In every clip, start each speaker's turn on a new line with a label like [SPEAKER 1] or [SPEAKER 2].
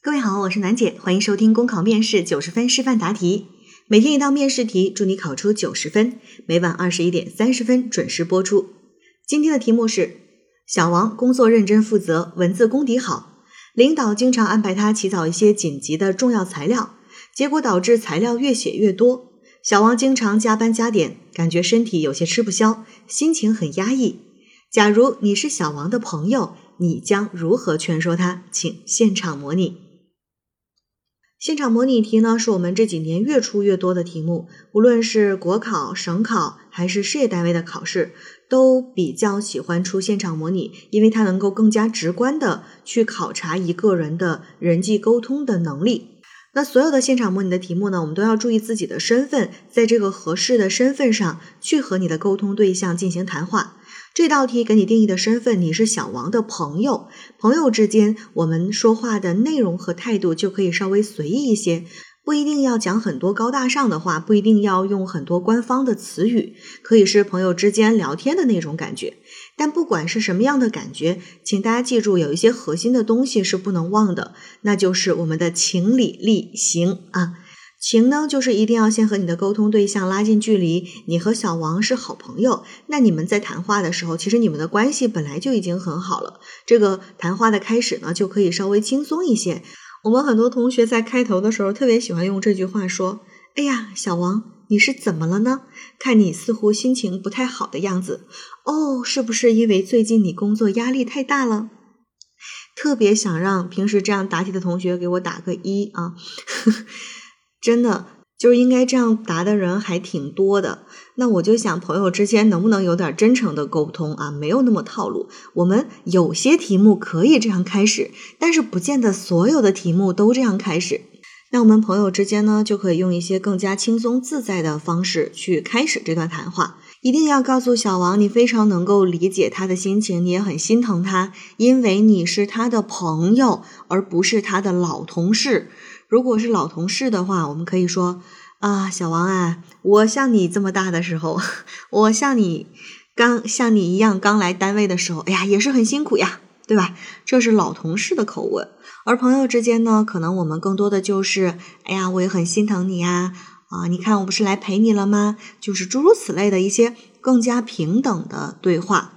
[SPEAKER 1] 各位好，我是楠姐，欢迎收听公考面试九十分示范答题。每天一道面试题，祝你考出九十分。每晚二十一点三十分准时播出。今天的题目是：小王工作认真负责，文字功底好，领导经常安排他起草一些紧急的重要材料，结果导致材料越写越多。小王经常加班加点，感觉身体有些吃不消，心情很压抑。假如你是小王的朋友，你将如何劝说他？请现场模拟。现场模拟题呢，是我们这几年越出越多的题目，无论是国考、省考还是事业单位的考试，都比较喜欢出现场模拟，因为它能够更加直观的去考察一个人的人际沟通的能力。那所有的现场模拟的题目呢，我们都要注意自己的身份，在这个合适的身份上去和你的沟通对象进行谈话。这道题给你定义的身份，你是小王的朋友。朋友之间，我们说话的内容和态度就可以稍微随意一些，不一定要讲很多高大上的话，不一定要用很多官方的词语，可以是朋友之间聊天的那种感觉。但不管是什么样的感觉，请大家记住，有一些核心的东西是不能忘的，那就是我们的情理力行啊。情呢，就是一定要先和你的沟通对象拉近距离。你和小王是好朋友，那你们在谈话的时候，其实你们的关系本来就已经很好了。这个谈话的开始呢，就可以稍微轻松一些。我们很多同学在开头的时候特别喜欢用这句话说：“哎呀，小王，你是怎么了呢？看你似乎心情不太好的样子。哦，是不是因为最近你工作压力太大了？”特别想让平时这样答题的同学给我打个一啊。真的就是应该这样答的人还挺多的，那我就想朋友之间能不能有点真诚的沟通啊？没有那么套路。我们有些题目可以这样开始，但是不见得所有的题目都这样开始。那我们朋友之间呢，就可以用一些更加轻松自在的方式去开始这段谈话。一定要告诉小王，你非常能够理解他的心情，你也很心疼他，因为你是他的朋友，而不是他的老同事。如果是老同事的话，我们可以说啊，小王啊，我像你这么大的时候，我像你刚像你一样刚来单位的时候，哎呀，也是很辛苦呀，对吧？这是老同事的口吻。而朋友之间呢，可能我们更多的就是，哎呀，我也很心疼你呀，啊，你看我不是来陪你了吗？就是诸如此类的一些更加平等的对话。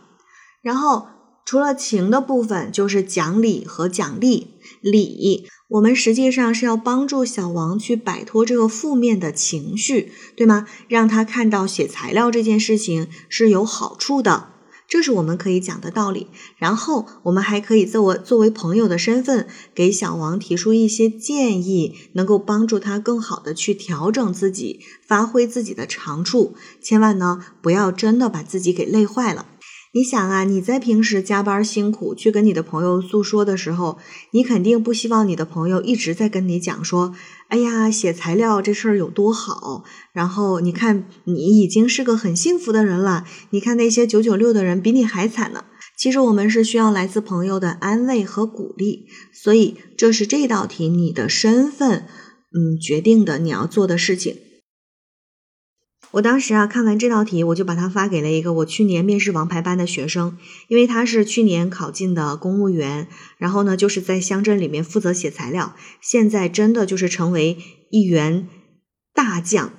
[SPEAKER 1] 然后除了情的部分，就是讲理和奖励理。我们实际上是要帮助小王去摆脱这个负面的情绪，对吗？让他看到写材料这件事情是有好处的，这是我们可以讲的道理。然后我们还可以作为作为朋友的身份，给小王提出一些建议，能够帮助他更好的去调整自己，发挥自己的长处。千万呢，不要真的把自己给累坏了。你想啊，你在平时加班辛苦去跟你的朋友诉说的时候，你肯定不希望你的朋友一直在跟你讲说，哎呀，写材料这事儿有多好。然后你看，你已经是个很幸福的人了。你看那些九九六的人比你还惨呢。其实我们是需要来自朋友的安慰和鼓励，所以这是这道题你的身份，嗯，决定的你要做的事情。我当时啊看完这道题，我就把它发给了一个我去年面试王牌班的学生，因为他是去年考进的公务员，然后呢就是在乡镇里面负责写材料，现在真的就是成为一员大将。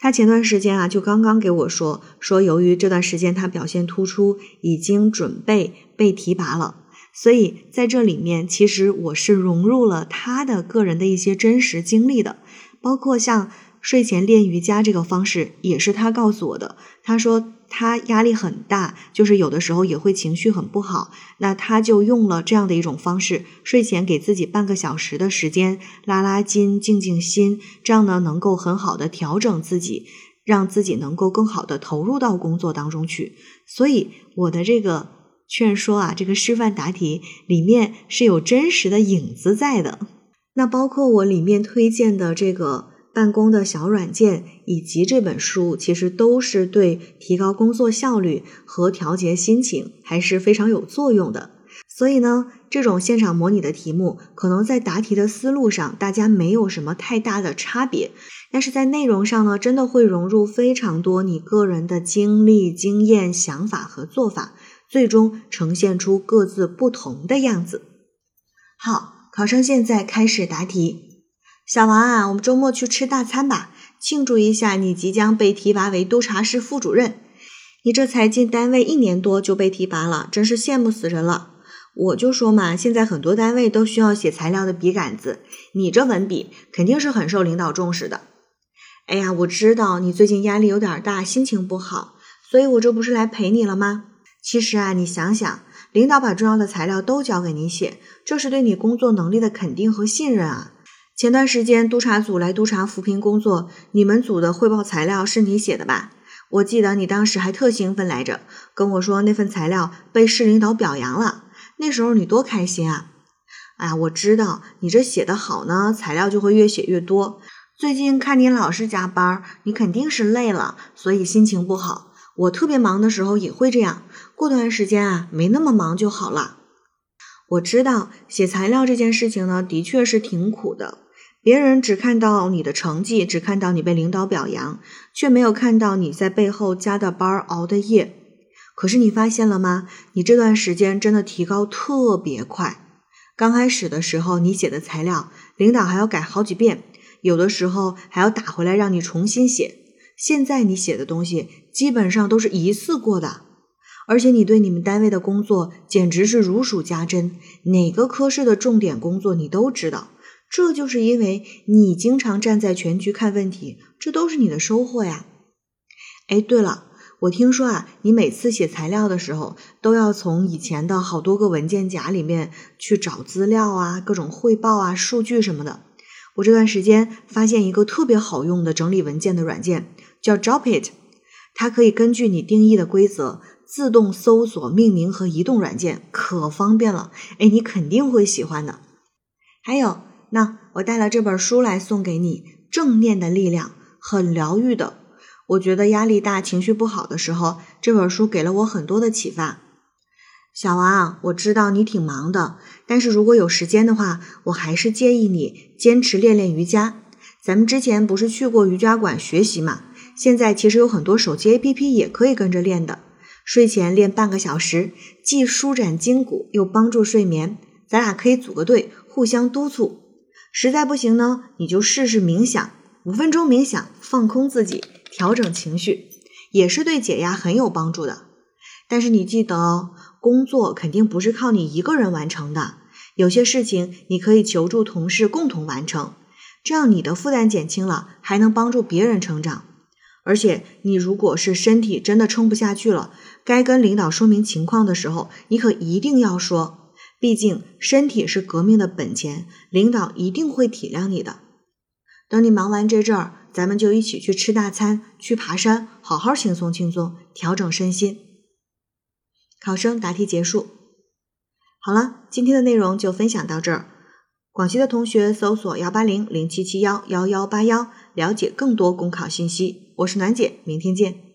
[SPEAKER 1] 他前段时间啊就刚刚给我说，说由于这段时间他表现突出，已经准备被提拔了，所以在这里面其实我是融入了他的个人的一些真实经历的，包括像。睡前练瑜伽这个方式也是他告诉我的。他说他压力很大，就是有的时候也会情绪很不好，那他就用了这样的一种方式，睡前给自己半个小时的时间拉拉筋、静静心，这样呢能够很好的调整自己，让自己能够更好的投入到工作当中去。所以我的这个劝说啊，这个示范答题里面是有真实的影子在的。那包括我里面推荐的这个。办公的小软件以及这本书，其实都是对提高工作效率和调节心情还是非常有作用的。所以呢，这种现场模拟的题目，可能在答题的思路上大家没有什么太大的差别，但是在内容上呢，真的会融入非常多你个人的经历、经验、想法和做法，最终呈现出各自不同的样子。好。考生现在开始答题。小王啊，我们周末去吃大餐吧，庆祝一下你即将被提拔为督察室副主任。你这才进单位一年多就被提拔了，真是羡慕死人了。我就说嘛，现在很多单位都需要写材料的笔杆子，你这文笔肯定是很受领导重视的。哎呀，我知道你最近压力有点大，心情不好，所以我这不是来陪你了吗？其实啊，你想想，领导把重要的材料都交给你写，这是对你工作能力的肯定和信任啊。前段时间督查组来督查扶贫工作，你们组的汇报材料是你写的吧？我记得你当时还特兴奋来着，跟我说那份材料被市领导表扬了。那时候你多开心啊！哎呀，我知道你这写的好呢，材料就会越写越多。最近看你老是加班，你肯定是累了，所以心情不好。我特别忙的时候也会这样，过段时间啊，没那么忙就好了。我知道写材料这件事情呢，的确是挺苦的。别人只看到你的成绩，只看到你被领导表扬，却没有看到你在背后加的班熬的夜。可是你发现了吗？你这段时间真的提高特别快。刚开始的时候，你写的材料，领导还要改好几遍，有的时候还要打回来让你重新写。现在你写的东西基本上都是一次过的，而且你对你们单位的工作简直是如数家珍，哪个科室的重点工作你都知道。这就是因为你经常站在全局看问题，这都是你的收获呀。哎，对了。我听说啊，你每次写材料的时候，都要从以前的好多个文件夹里面去找资料啊，各种汇报啊、数据什么的。我这段时间发现一个特别好用的整理文件的软件，叫 Dropit，它可以根据你定义的规则自动搜索、命名和移动软件，可方便了。哎，你肯定会喜欢的。还有，那我带了这本书来送给你，《正念的力量》，很疗愈的。我觉得压力大、情绪不好的时候，这本书给了我很多的启发。小王，我知道你挺忙的，但是如果有时间的话，我还是建议你坚持练练瑜伽。咱们之前不是去过瑜伽馆学习嘛？现在其实有很多手机 APP 也可以跟着练的。睡前练半个小时，既舒展筋骨，又帮助睡眠。咱俩可以组个队，互相督促。实在不行呢，你就试试冥想，五分钟冥想，放空自己。调整情绪也是对解压很有帮助的，但是你记得哦，工作肯定不是靠你一个人完成的，有些事情你可以求助同事共同完成，这样你的负担减轻了，还能帮助别人成长。而且你如果是身体真的撑不下去了，该跟领导说明情况的时候，你可一定要说，毕竟身体是革命的本钱，领导一定会体谅你的。等你忙完这阵儿。咱们就一起去吃大餐，去爬山，好好轻松轻松，调整身心。考生答题结束。好了，今天的内容就分享到这儿。广西的同学搜索幺八零零七七幺幺幺八幺，了解更多公考信息。我是暖姐，明天见。